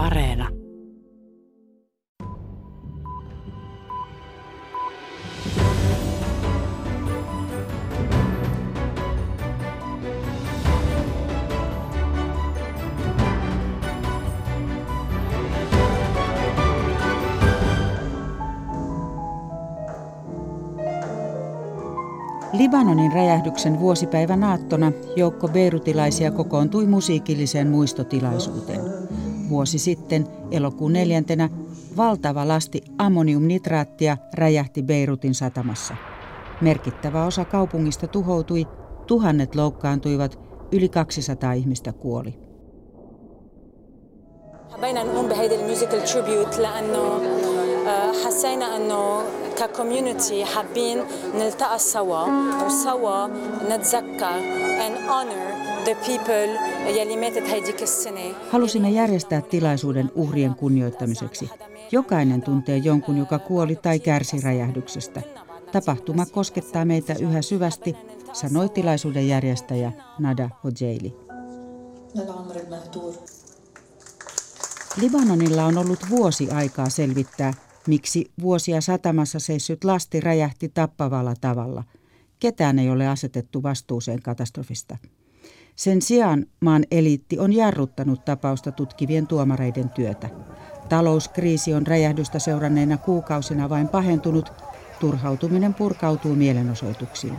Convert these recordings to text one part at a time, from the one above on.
Areena. Libanonin räjähdyksen vuosipäivän aattona joukko beirutilaisia kokoontui musiikilliseen muistotilaisuuteen Vuosi sitten, elokuun neljäntenä, valtava lasti ammoniumnitraattia räjähti Beirutin satamassa. Merkittävä osa kaupungista tuhoutui, tuhannet loukkaantuivat, yli 200 ihmistä kuoli. حبينا نقوم بهيدي الميوزيكال تريبيوت لانه حسينا انه ككوميونتي حابين نلتقى سوا وسوا نتذكر and honor Halusimme järjestää tilaisuuden uhrien kunnioittamiseksi. Jokainen tuntee jonkun, joka kuoli tai kärsi räjähdyksestä. Tapahtuma koskettaa meitä yhä syvästi, sanoi tilaisuuden järjestäjä Nada Hojeili. Libanonilla on ollut vuosi aikaa selvittää, miksi vuosia satamassa seissyt lasti räjähti tappavalla tavalla. Ketään ei ole asetettu vastuuseen katastrofista. Sen sijaan maan eliitti on jarruttanut tapausta tutkivien tuomareiden työtä. Talouskriisi on räjähdystä seuranneina kuukausina vain pahentunut, turhautuminen purkautuu mielenosoituksiin.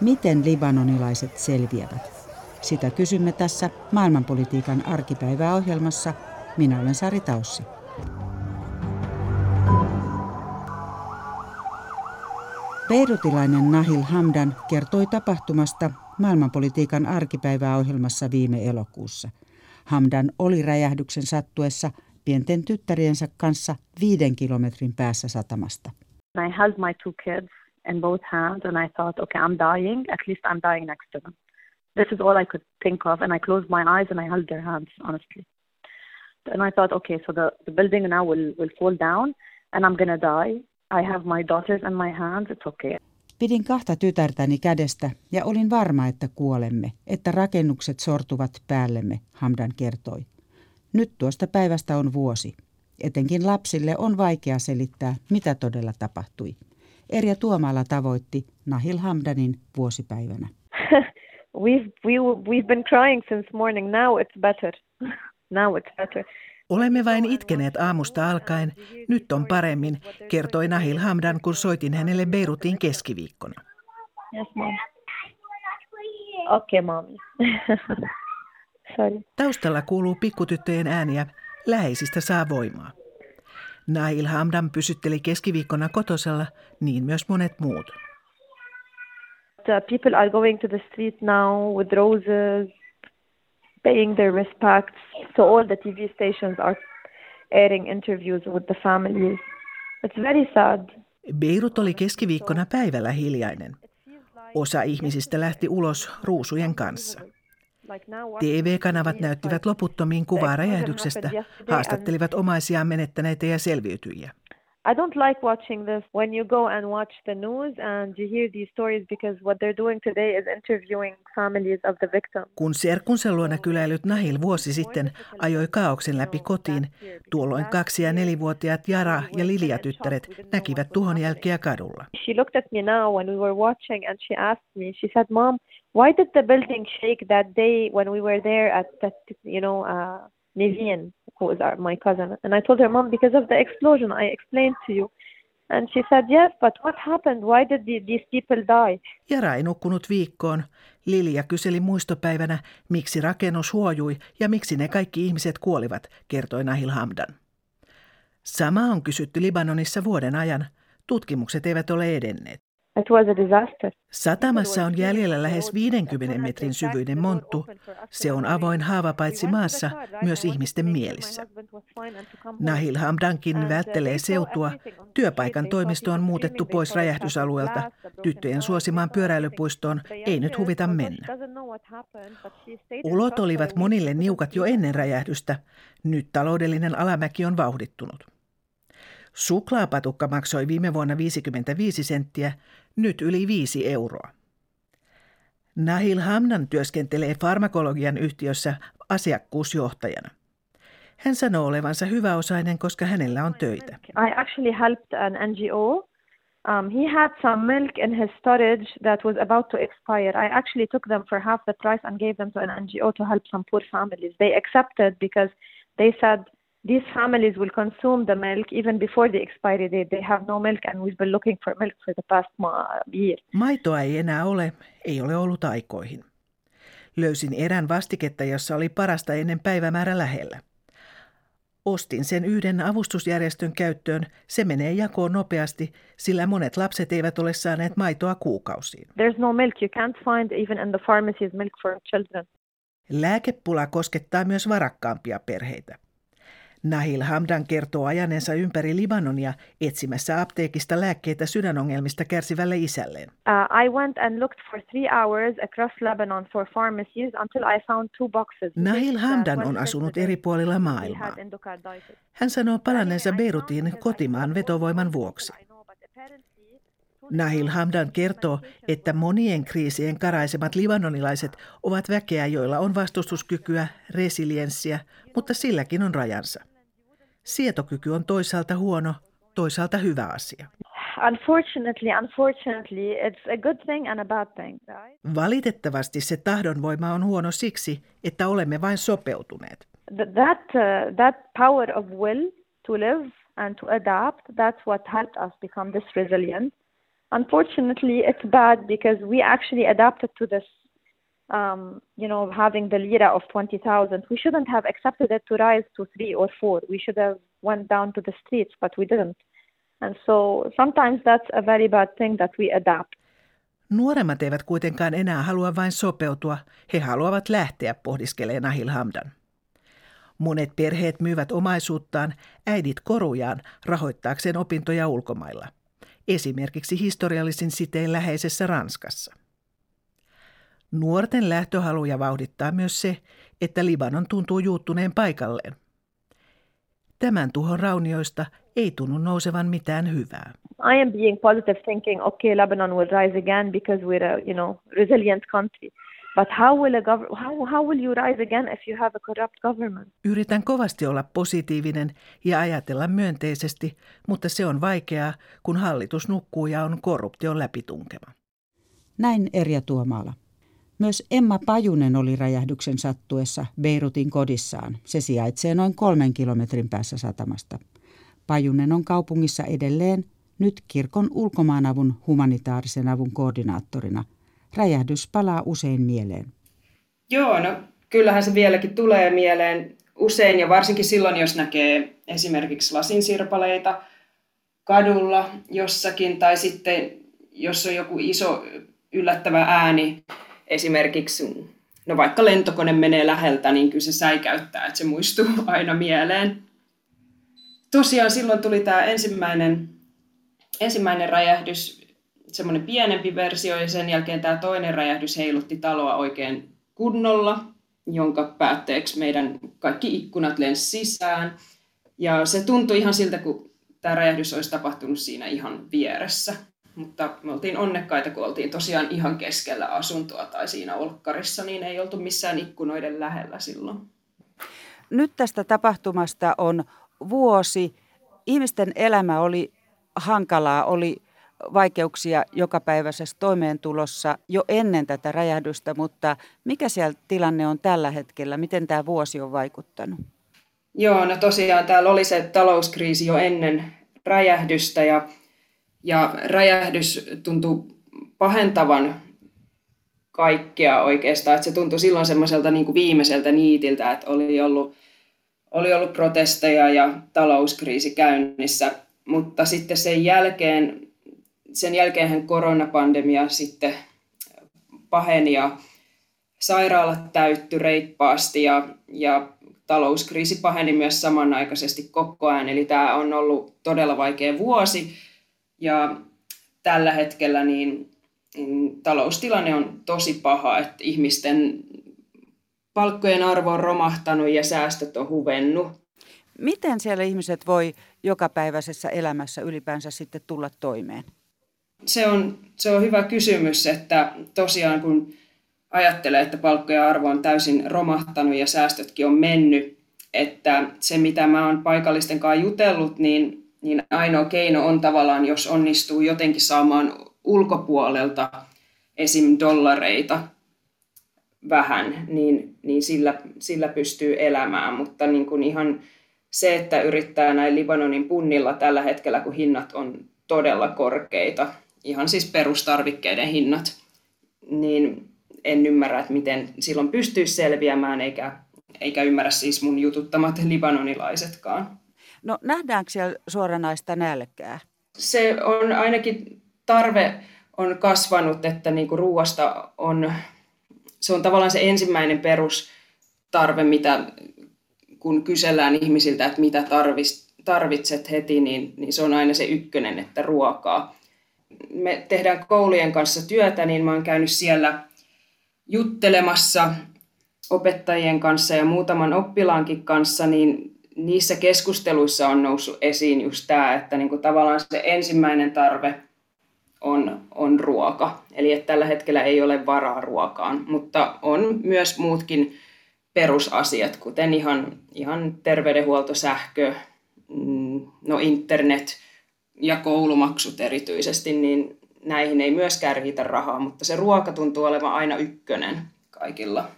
Miten libanonilaiset selviävät? Sitä kysymme tässä maailmanpolitiikan arkipäiväohjelmassa. Minä olen Sari Taussi. Beirutilainen Nahil Hamdan kertoi tapahtumasta maailmanpolitiikan arkipäiväohjelmassa viime elokuussa. Hamdan oli räjähdyksen sattuessa pienten tyttäriensä kanssa viiden kilometrin päässä satamasta. I held my two kids in both hands and I thought, okay, I'm dying. At least I'm dying next to them. This is all I could think of. And I closed my eyes and I held their hands, honestly. And I thought, okay, so the, the building now will, will fall down and I'm to die. I have my daughters in my hands, it's okay. Pidin kahta tytärtäni kädestä ja olin varma, että kuolemme, että rakennukset sortuvat päällemme, Hamdan kertoi. Nyt tuosta päivästä on vuosi. Etenkin lapsille on vaikea selittää, mitä todella tapahtui. Erja Tuomala tavoitti Nahil Hamdanin vuosipäivänä. we've, we, we've been crying since morning. Now it's better. Now it's better. Olemme vain itkeneet aamusta alkaen. Nyt on paremmin, kertoi Nahil Hamdan, kun soitin hänelle Beirutiin keskiviikkona. Yes, mom. Okay, mom. Sorry. Taustalla kuuluu pikkutyttöjen ääniä. Läheisistä saa voimaa. Nail Hamdan pysytteli keskiviikkona kotosella, niin myös monet muut. The people are going to the street now with roses, paying their respects. So all the TV stations are airing interviews with the families. It's very sad. Beirut oli keskiviikkona päivällä hiljainen. Osa ihmisistä lähti ulos ruusujen kanssa. TV-kanavat näyttivät loputtomiin kuvaa räjähdyksestä, haastattelivat omaisiaan menettäneitä ja selviytyjiä. I don't like watching this when you go and watch the news and you hear these stories because what they're doing today is interviewing families of the victims. Kun serkunsa luona kyläilyt Nahil vuosi sitten ajoi kaauksen läpi kotiin, tuolloin kaksi- ja nelivuotiaat Jara ja Lilia tyttäret näkivät tuhon jälkeä kadulla. She looked at me now when we were watching and she asked me, she said, Mom, why did the building shake that day when we were there at that, you know, uh, Nivian, who was our, my cousin. And I told her, Mom, because of the explosion, I explained to you. And she said, yes, but what happened? Why did the, these people die? Jara ei nukkunut viikkoon. Lilia kyseli muistopäivänä, miksi rakennus huojui ja miksi ne kaikki ihmiset kuolivat, kertoi Nahil Hamdan. Sama on kysytty Libanonissa vuoden ajan. Tutkimukset eivät ole edenneet. Satamassa on jäljellä lähes 50 metrin syvyinen monttu. Se on avoin haava paitsi maassa, myös ihmisten mielissä. Nahil Hamdankin välttelee seutua. Työpaikan toimisto on muutettu pois räjähdysalueelta. Tyttöjen suosimaan pyöräilypuistoon ei nyt huvita mennä. Ulot olivat monille niukat jo ennen räjähdystä. Nyt taloudellinen alamäki on vauhdittunut. Suklaapatukka maksoi viime vuonna 55 senttiä, nyt yli 5 euroa. Nahil Hamnan työskentelee farmakologian yhtiössä asiakkuusjohtajana. Hän sanoo olevansa hyväosainen, koska hänellä on töitä. I actually helped an NGO. Um, he had some milk in his storage that was about to expire. I actually took them for half the price and gave them to an NGO to help some poor families. They accepted because they said these families will consume the milk even before the expiry date. They have no milk and we've been looking for milk for the past year. Maitoa ei enää ole, ei ole ollut aikoihin. Löysin erän vastiketta, jossa oli parasta ennen päivämäärä lähellä. Ostin sen yhden avustusjärjestön käyttöön. Se menee jakoon nopeasti, sillä monet lapset eivät ole saaneet maitoa kuukausiin. There's no milk. You can't find even in the pharmacies milk for children. Lääkepula koskettaa myös varakkaampia perheitä. Nahil Hamdan kertoo ajaneensa ympäri Libanonia etsimässä apteekista lääkkeitä sydänongelmista kärsivälle isälleen. Uh, I went and looked for three hours across Lebanon for pharmacies until I found two boxes. Nahil Hamdan on asunut eri puolilla maailmaa. Hän sanoo palanneensa Beirutiin kotimaan vetovoiman vuoksi. Nahil Hamdan kertoo, että monien kriisien karaisemat libanonilaiset ovat väkeä, joilla on vastustuskykyä, resilienssiä, mutta silläkin on rajansa. Sietokyky on toisaalta huono, toisaalta hyvä asia. Unfortunately, unfortunately, it's a good thing and a bad thing, right? Valitettavasti se tahdonvoima on huono siksi, että olemme vain sopeutuneet. That, uh, that power of will to live and to adapt, that's what helped us become this resilient. Unfortunately, it's bad because we actually adapted to this, um, you know, having the lira of 20,000. We shouldn't have accepted it to rise to three or four. We should have went down to the streets, but we didn't. And so sometimes that's a very bad thing that we adapt. Nuoremmat eivät kuitenkaan enää halua vain sopeutua, he haluavat lähteä pohdiskeleen Ahil Hamdan. Monet perheet myyvät omaisuuttaan, äidit korujaan rahoittaakseen opintoja ulkomailla esimerkiksi historiallisin siteen läheisessä Ranskassa. Nuorten lähtöhaluja vauhdittaa myös se, että Libanon tuntuu juuttuneen paikalleen. Tämän tuhon raunioista ei tunnu nousevan mitään hyvää. I am being positive thinking, okay, Lebanon will rise again because we're a, you know, resilient country. But how will, a gov- how, how will you rise again if you have a corrupt government? Yritän kovasti olla positiivinen ja ajatella myönteisesti, mutta se on vaikeaa, kun hallitus nukkuu ja on korruption läpitunkema. Näin Erja Tuomaala. Myös Emma Pajunen oli räjähdyksen sattuessa Beirutin kodissaan. Se sijaitsee noin kolmen kilometrin päässä satamasta. Pajunen on kaupungissa edelleen nyt kirkon ulkomaanavun humanitaarisen avun koordinaattorina – Räjähdys palaa usein mieleen. Joo, no kyllähän se vieläkin tulee mieleen usein ja varsinkin silloin, jos näkee esimerkiksi lasinsirpaleita kadulla jossakin tai sitten jos on joku iso yllättävä ääni, esimerkiksi no vaikka lentokone menee läheltä, niin kyllä se säikäyttää, että se muistuu aina mieleen. Tosiaan silloin tuli tämä ensimmäinen, ensimmäinen räjähdys semmoinen pienempi versio ja sen jälkeen tämä toinen räjähdys heilutti taloa oikein kunnolla, jonka päätteeksi meidän kaikki ikkunat lensi sisään. Ja se tuntui ihan siltä, kun tämä räjähdys olisi tapahtunut siinä ihan vieressä. Mutta me oltiin onnekkaita, kun oltiin tosiaan ihan keskellä asuntoa tai siinä olkkarissa, niin ei oltu missään ikkunoiden lähellä silloin. Nyt tästä tapahtumasta on vuosi. Ihmisten elämä oli hankalaa, oli vaikeuksia jokapäiväisessä toimeentulossa jo ennen tätä räjähdystä, mutta mikä siellä tilanne on tällä hetkellä? Miten tämä vuosi on vaikuttanut? Joo, no tosiaan täällä oli se talouskriisi jo ennen räjähdystä ja, ja räjähdys tuntui pahentavan kaikkea oikeastaan. Että se tuntui silloin semmoiselta niin kuin viimeiseltä niitiltä, että oli ollut, oli ollut protesteja ja talouskriisi käynnissä. Mutta sitten sen jälkeen sen jälkeen koronapandemia sitten paheni ja sairaalat täytty reippaasti ja, ja talouskriisi paheni myös samanaikaisesti koko ajan. Eli tämä on ollut todella vaikea vuosi ja tällä hetkellä niin, niin taloustilanne on tosi paha, että ihmisten palkkojen arvo on romahtanut ja säästöt on huvennut. Miten siellä ihmiset voi jokapäiväisessä elämässä ylipäänsä sitten tulla toimeen? Se on, se on hyvä kysymys, että tosiaan kun ajattelee, että palkkojen arvo on täysin romahtanut ja säästötkin on mennyt, että se mitä mä oon paikallisten kanssa jutellut, niin, niin ainoa keino on tavallaan, jos onnistuu jotenkin saamaan ulkopuolelta esim. dollareita vähän, niin, niin sillä, sillä pystyy elämään, mutta niin kuin ihan se, että yrittää näin Libanonin punnilla tällä hetkellä, kun hinnat on todella korkeita, ihan siis perustarvikkeiden hinnat, niin en ymmärrä, että miten silloin pystyisi selviämään, eikä, eikä ymmärrä siis mun jututtamat libanonilaisetkaan. No nähdäänkö siellä suoranaista nälkää? Se on ainakin tarve on kasvanut, että niinku ruoasta on, se on tavallaan se ensimmäinen perustarve, mitä kun kysellään ihmisiltä, että mitä tarvitset heti, niin, niin se on aina se ykkönen, että ruokaa. Me tehdään koulujen kanssa työtä, niin mä oon käynyt siellä juttelemassa opettajien kanssa ja muutaman oppilaankin kanssa, niin niissä keskusteluissa on noussut esiin just tämä, että niin kuin tavallaan se ensimmäinen tarve on, on ruoka. Eli että tällä hetkellä ei ole varaa ruokaan, mutta on myös muutkin perusasiat, kuten ihan, ihan terveydenhuolto, sähkö, mm, no internet ja koulumaksut erityisesti, niin näihin ei myöskään riitä rahaa, mutta se ruoka tuntuu olevan aina ykkönen kaikilla.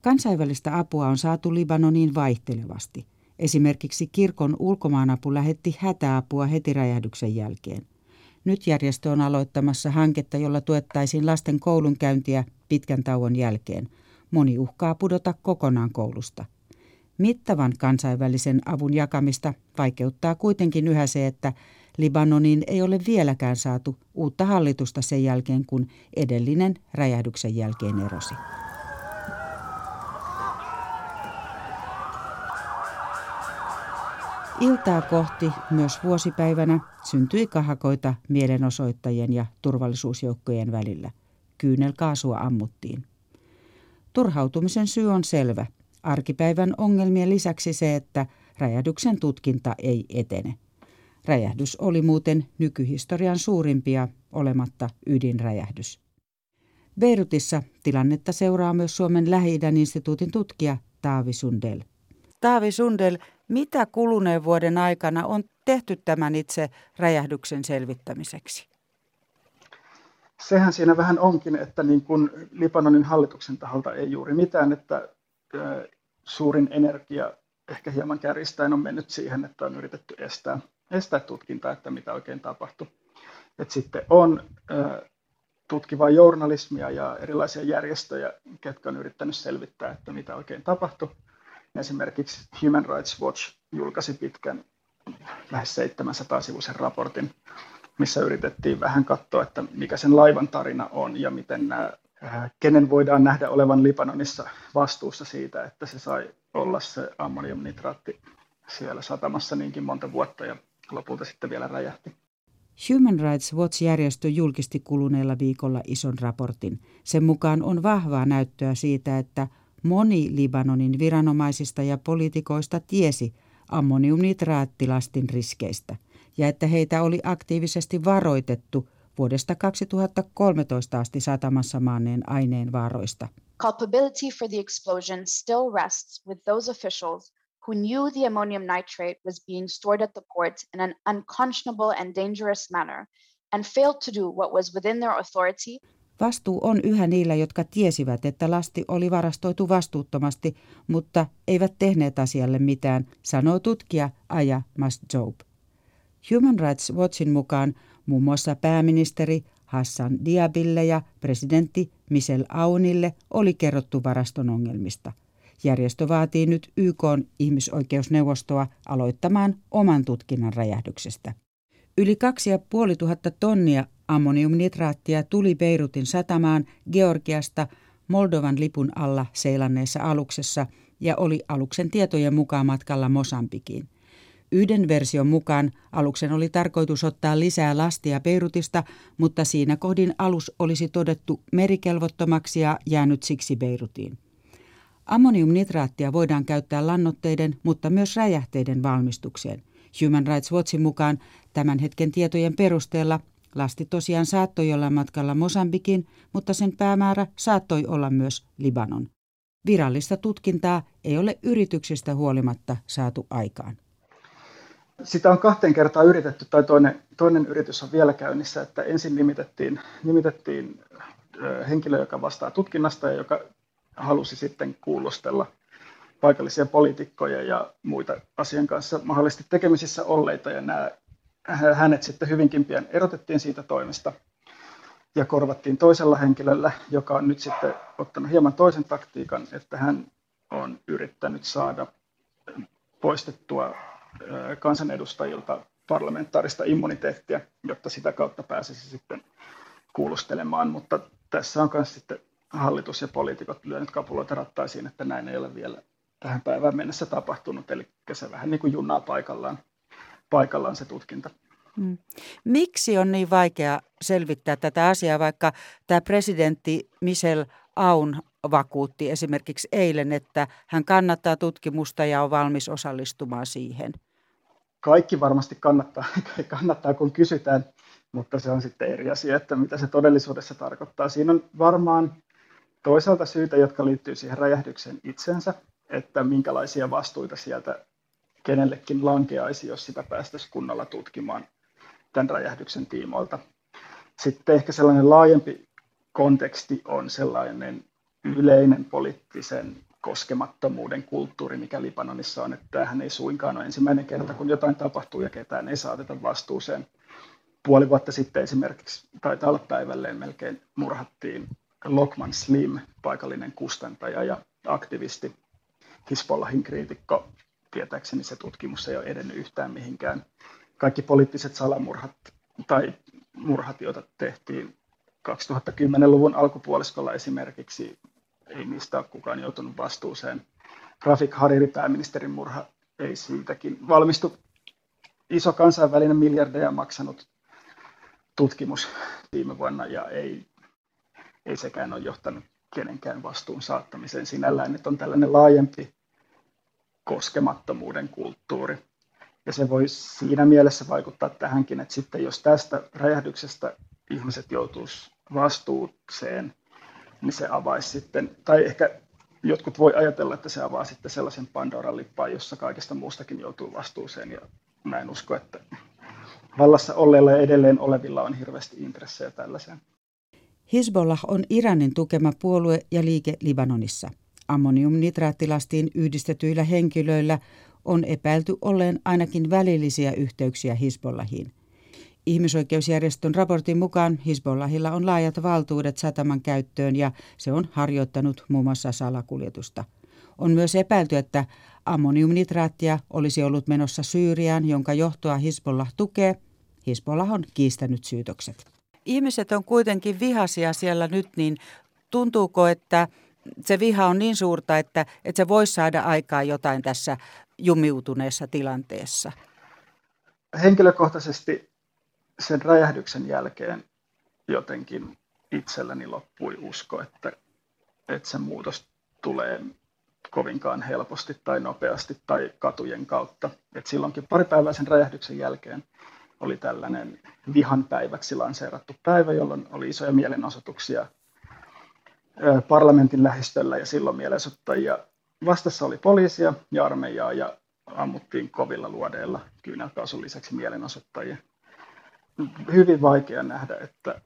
Kansainvälistä apua on saatu Libanoniin vaihtelevasti. Esimerkiksi kirkon ulkomaanapu lähetti hätäapua heti räjähdyksen jälkeen. Nyt järjestö on aloittamassa hanketta, jolla tuettaisiin lasten koulunkäyntiä pitkän tauon jälkeen – moni uhkaa pudota kokonaan koulusta. Mittavan kansainvälisen avun jakamista vaikeuttaa kuitenkin yhä se, että Libanoniin ei ole vieläkään saatu uutta hallitusta sen jälkeen, kun edellinen räjähdyksen jälkeen erosi. Iltaa kohti myös vuosipäivänä syntyi kahakoita mielenosoittajien ja turvallisuusjoukkojen välillä. Kyynelkaasua ammuttiin. Turhautumisen syy on selvä. Arkipäivän ongelmien lisäksi se, että räjähdyksen tutkinta ei etene. Räjähdys oli muuten nykyhistorian suurimpia olematta ydinräjähdys. Beirutissa tilannetta seuraa myös Suomen lähi instituutin tutkija Taavi Sundel. Taavi Sundel, mitä kuluneen vuoden aikana on tehty tämän itse räjähdyksen selvittämiseksi? sehän siinä vähän onkin, että niin kuin Libanonin hallituksen taholta ei juuri mitään, että suurin energia ehkä hieman kärjistäen on mennyt siihen, että on yritetty estää, estää tutkintaa, että mitä oikein tapahtui. Et sitten on tutkivaa journalismia ja erilaisia järjestöjä, ketkä on yrittänyt selvittää, että mitä oikein tapahtui. Esimerkiksi Human Rights Watch julkaisi pitkän, lähes 700-sivuisen raportin missä yritettiin vähän katsoa, että mikä sen laivan tarina on ja miten nämä, kenen voidaan nähdä olevan Libanonissa vastuussa siitä, että se sai olla se ammoniumnitraatti siellä satamassa niinkin monta vuotta ja lopulta sitten vielä räjähti. Human Rights Watch-järjestö julkisti kuluneella viikolla ison raportin. Sen mukaan on vahvaa näyttöä siitä, että moni Libanonin viranomaisista ja poliitikoista tiesi ammoniumnitraattilastin riskeistä – ja että heitä oli aktiivisesti varoitettu vuodesta 2013 asti satamassa maanneen aineen vaaroista. Culpability for the explosion still rests with those officials who knew the ammonium nitrate was being stored at the port in an unconscionable and dangerous manner and failed to do what was within their authority Vastuu on yhä niillä, jotka tiesivät, että lasti oli varastoitu vastuuttomasti, mutta eivät tehneet asialle mitään, sanoo tutkija Aja Masjoub. Human Rights Watchin mukaan muun muassa pääministeri Hassan Diabille ja presidentti Michel Aunille oli kerrottu varaston ongelmista. Järjestö vaatii nyt YK ihmisoikeusneuvostoa aloittamaan oman tutkinnan räjähdyksestä. Yli 2500 tonnia ammoniumnitraattia tuli Beirutin satamaan Georgiasta Moldovan lipun alla seilanneessa aluksessa ja oli aluksen tietojen mukaan matkalla Mosambikiin. Yhden version mukaan aluksen oli tarkoitus ottaa lisää lastia Beirutista, mutta siinä kohdin alus olisi todettu merikelvottomaksi ja jäänyt siksi Beirutiin. Ammoniumnitraattia voidaan käyttää lannoitteiden, mutta myös räjähteiden valmistukseen. Human Rights Watchin mukaan tämän hetken tietojen perusteella lasti tosiaan saattoi olla matkalla Mosambikin, mutta sen päämäärä saattoi olla myös Libanon. Virallista tutkintaa ei ole yrityksistä huolimatta saatu aikaan. Sitä on kahteen kertaan yritetty, tai toinen, toinen yritys on vielä käynnissä, että ensin nimitettiin, nimitettiin henkilö, joka vastaa tutkinnasta ja joka halusi sitten kuulustella paikallisia poliitikkoja ja muita asian kanssa mahdollisesti tekemisissä olleita, ja nämä, hänet sitten hyvinkin pian erotettiin siitä toimesta ja korvattiin toisella henkilöllä, joka on nyt sitten ottanut hieman toisen taktiikan, että hän on yrittänyt saada poistettua kansanedustajilta parlamentaarista immuniteettia, jotta sitä kautta pääsisi sitten kuulustelemaan, mutta tässä on myös sitten hallitus ja poliitikot lyönyt kapuloita rattaisiin, että näin ei ole vielä tähän päivään mennessä tapahtunut, eli se vähän niin kuin junnaa paikallaan, paikallaan se tutkinta. Hmm. Miksi on niin vaikea selvittää tätä asiaa, vaikka tämä presidentti Michel Aun vakuutti esimerkiksi eilen, että hän kannattaa tutkimusta ja on valmis osallistumaan siihen? Kaikki varmasti kannattaa, kannattaa kun kysytään, mutta se on sitten eri asia, että mitä se todellisuudessa tarkoittaa. Siinä on varmaan toisaalta syitä, jotka liittyy siihen räjähdykseen itsensä, että minkälaisia vastuita sieltä kenellekin lankeaisi, jos sitä päästäisiin kunnolla tutkimaan tämän räjähdyksen tiimoilta. Sitten ehkä sellainen laajempi konteksti on sellainen yleinen poliittisen koskemattomuuden kulttuuri, mikä Libanonissa on, että tämähän ei suinkaan ole ensimmäinen kerta, kun jotain tapahtuu ja ketään ei saateta vastuuseen. Puoli vuotta sitten esimerkiksi, taitaa olla päivälleen melkein, murhattiin Lokman Slim, paikallinen kustantaja ja aktivisti, Hisbollahin kriitikko. Tietääkseni se tutkimus ei ole edennyt yhtään mihinkään. Kaikki poliittiset salamurhat tai murhat, joita tehtiin 2010-luvun alkupuoliskolla esimerkiksi, ei niistä ole kukaan joutunut vastuuseen. Rafik Hariri, pääministerin murha, ei siitäkin valmistu. Iso kansainvälinen miljardeja maksanut tutkimus viime vuonna ja ei, ei sekään ole johtanut kenenkään vastuun saattamiseen sinällään, että on tällainen laajempi koskemattomuuden kulttuuri. Ja se voi siinä mielessä vaikuttaa tähänkin, että sitten jos tästä räjähdyksestä ihmiset joutuisi vastuuseen, niin se avaisi sitten, tai ehkä jotkut voi ajatella, että se avaa sitten sellaisen Pandoran lippaan, jossa kaikesta muustakin joutuu vastuuseen. Ja mä en usko, että vallassa olleilla ja edelleen olevilla on hirveästi intressejä tällaiseen. Hezbollah on Iranin tukema puolue ja liike Libanonissa. Ammoniumnitraattilastiin yhdistetyillä henkilöillä on epäilty olleen ainakin välillisiä yhteyksiä Hezbollahiin. Ihmisoikeusjärjestön raportin mukaan Hezbollahilla on laajat valtuudet sataman käyttöön ja se on harjoittanut muun muassa salakuljetusta. On myös epäilty, että ammoniumnitraattia olisi ollut menossa Syyriaan, jonka johtoa Hezbollah tukee. Hezbollah on kiistänyt syytökset. Ihmiset on kuitenkin vihaisia siellä nyt, niin tuntuuko, että se viha on niin suurta, että, että se voisi saada aikaa jotain tässä jumiutuneessa tilanteessa? Henkilökohtaisesti sen räjähdyksen jälkeen jotenkin itselläni loppui usko, että, että se muutos tulee kovinkaan helposti tai nopeasti tai katujen kautta. Et silloinkin pari päivää sen räjähdyksen jälkeen oli tällainen vihan päiväksi lanseerattu päivä, jolloin oli isoja mielenosoituksia parlamentin lähistöllä ja silloin mielenosoittajia vastassa oli poliisia ja armeijaa ja ammuttiin kovilla luodeilla kyynelkaasun lisäksi mielenosoittajia. Hyvin vaikea nähdä, että,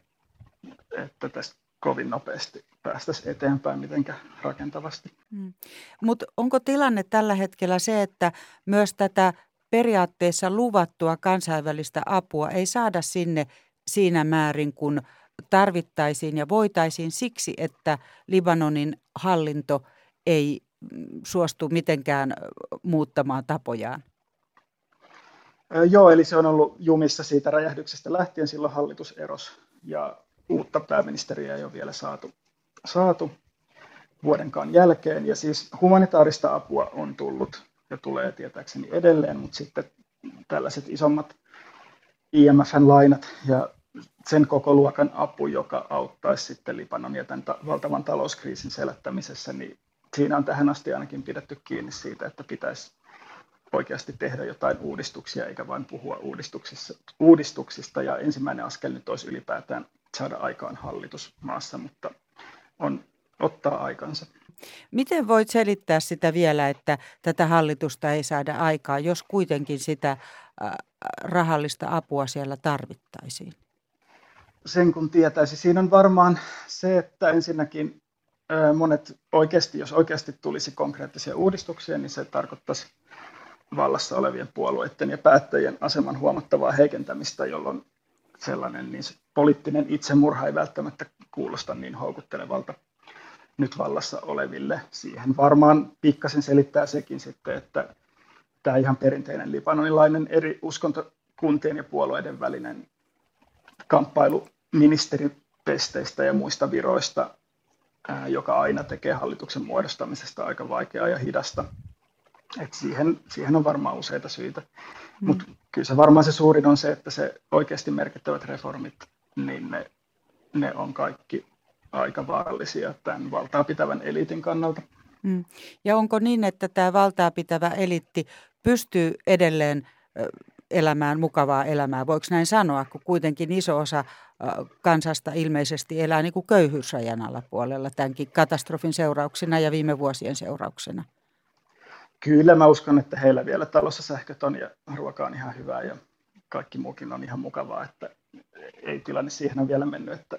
että tästä kovin nopeasti päästäisiin eteenpäin mitenkä rakentavasti. Hmm. Mutta onko tilanne tällä hetkellä se, että myös tätä periaatteessa luvattua kansainvälistä apua ei saada sinne siinä määrin, kun tarvittaisiin ja voitaisiin siksi, että Libanonin hallinto ei suostu mitenkään muuttamaan tapojaan? Joo, eli se on ollut jumissa siitä räjähdyksestä lähtien, silloin hallitus eros ja uutta pääministeriä ei ole vielä saatu, saatu vuodenkaan jälkeen. Ja siis humanitaarista apua on tullut ja tulee tietääkseni edelleen, mutta sitten tällaiset isommat IMFn lainat ja sen koko luokan apu, joka auttaisi sitten Libanonia tämän ta- valtavan talouskriisin selättämisessä, niin siinä on tähän asti ainakin pidetty kiinni siitä, että pitäisi oikeasti tehdä jotain uudistuksia, eikä vain puhua uudistuksista. uudistuksista. Ja ensimmäinen askel nyt olisi ylipäätään saada aikaan hallitus maassa, mutta on, ottaa aikansa. Miten voit selittää sitä vielä, että tätä hallitusta ei saada aikaa, jos kuitenkin sitä rahallista apua siellä tarvittaisiin? Sen kun tietäisi. Siinä on varmaan se, että ensinnäkin monet oikeasti, jos oikeasti tulisi konkreettisia uudistuksia, niin se tarkoittaisi vallassa olevien puolueiden ja päättäjien aseman huomattavaa heikentämistä, jolloin sellainen niin se poliittinen itsemurha ei välttämättä kuulosta niin houkuttelevalta nyt vallassa oleville. Siihen varmaan pikkasen selittää sekin sitten, että tämä ihan perinteinen libanonilainen eri uskontokuntien ja puolueiden välinen kamppailu ministeripesteistä ja muista viroista, joka aina tekee hallituksen muodostamisesta aika vaikeaa ja hidasta. Et siihen, siihen on varmaan useita syitä. Mm. Mutta kyllä se varmaan se suurin on se, että se oikeasti merkittävät reformit, niin ne, ne on kaikki aika vaarallisia tämän valtaa pitävän eliitin kannalta. Mm. Ja onko niin, että tämä valtaa pitävä eliitti pystyy edelleen elämään mukavaa elämää, voiko näin sanoa, kun kuitenkin iso osa kansasta ilmeisesti elää niin kuin köyhyysrajan alapuolella tämänkin katastrofin seurauksena ja viime vuosien seurauksena? Kyllä mä uskon, että heillä vielä talossa sähköt on ja ruoka on ihan hyvää ja kaikki muukin on ihan mukavaa, että ei tilanne siihen on vielä mennyt, että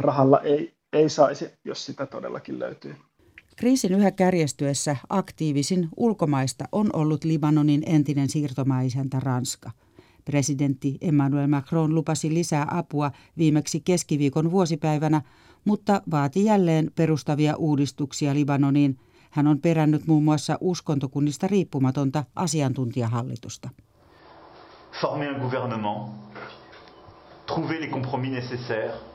rahalla ei, ei saisi, jos sitä todellakin löytyy. Kriisin yhä kärjestyessä aktiivisin ulkomaista on ollut Libanonin entinen siirtomaisäntä Ranska. Presidentti Emmanuel Macron lupasi lisää apua viimeksi keskiviikon vuosipäivänä, mutta vaati jälleen perustavia uudistuksia Libanoniin. Hän on perännyt muun muassa uskontokunnista riippumatonta asiantuntijahallitusta. Former un gouvernement, trouver les compromis nécessaires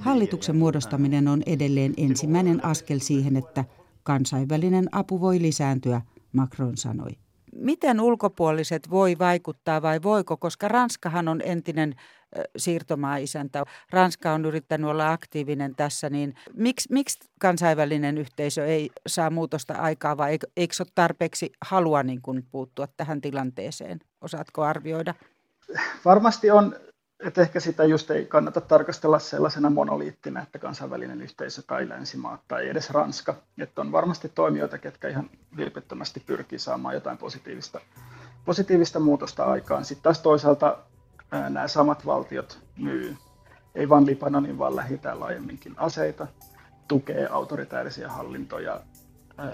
Hallituksen muodostaminen on edelleen ensimmäinen askel siihen, että kansainvälinen apu voi lisääntyä, Macron sanoi. Miten ulkopuoliset voi vaikuttaa vai voiko, koska Ranskahan on entinen siirtomaa-isäntä. Ranska on yrittänyt olla aktiivinen tässä, niin miksi, miksi kansainvälinen yhteisö ei saa muutosta aikaa vai eikö, ole tarpeeksi halua niin kuin puuttua tähän tilanteeseen? Osaatko arvioida? Varmasti on että ehkä sitä just ei kannata tarkastella sellaisena monoliittina, että kansainvälinen yhteisö tai länsimaat tai edes Ranska. Että on varmasti toimijoita, ketkä ihan vilpittömästi pyrkii saamaan jotain positiivista, positiivista muutosta aikaan. Sitten taas toisaalta ää, nämä samat valtiot myy, ei vain Libanonin, vaan lähi laajemminkin aseita, tukee autoritäärisiä hallintoja. Ää,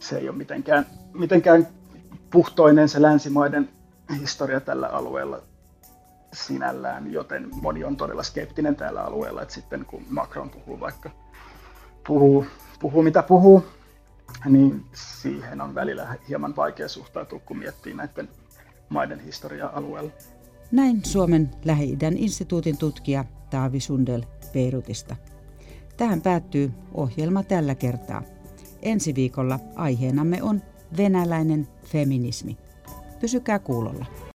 se ei ole mitenkään, mitenkään puhtoinen se länsimaiden historia tällä alueella sinällään, joten moni on todella skeptinen täällä alueella, että sitten kun Macron puhuu vaikka puhuu, puhuu mitä puhuu, niin siihen on välillä hieman vaikea suhtautua, kun miettii näiden maiden historiaa alueella. Näin Suomen lähi instituutin tutkija Taavi Sundel Beirutista. Tähän päättyy ohjelma tällä kertaa. Ensi viikolla aiheenamme on venäläinen feminismi. Pysykää kuulolla.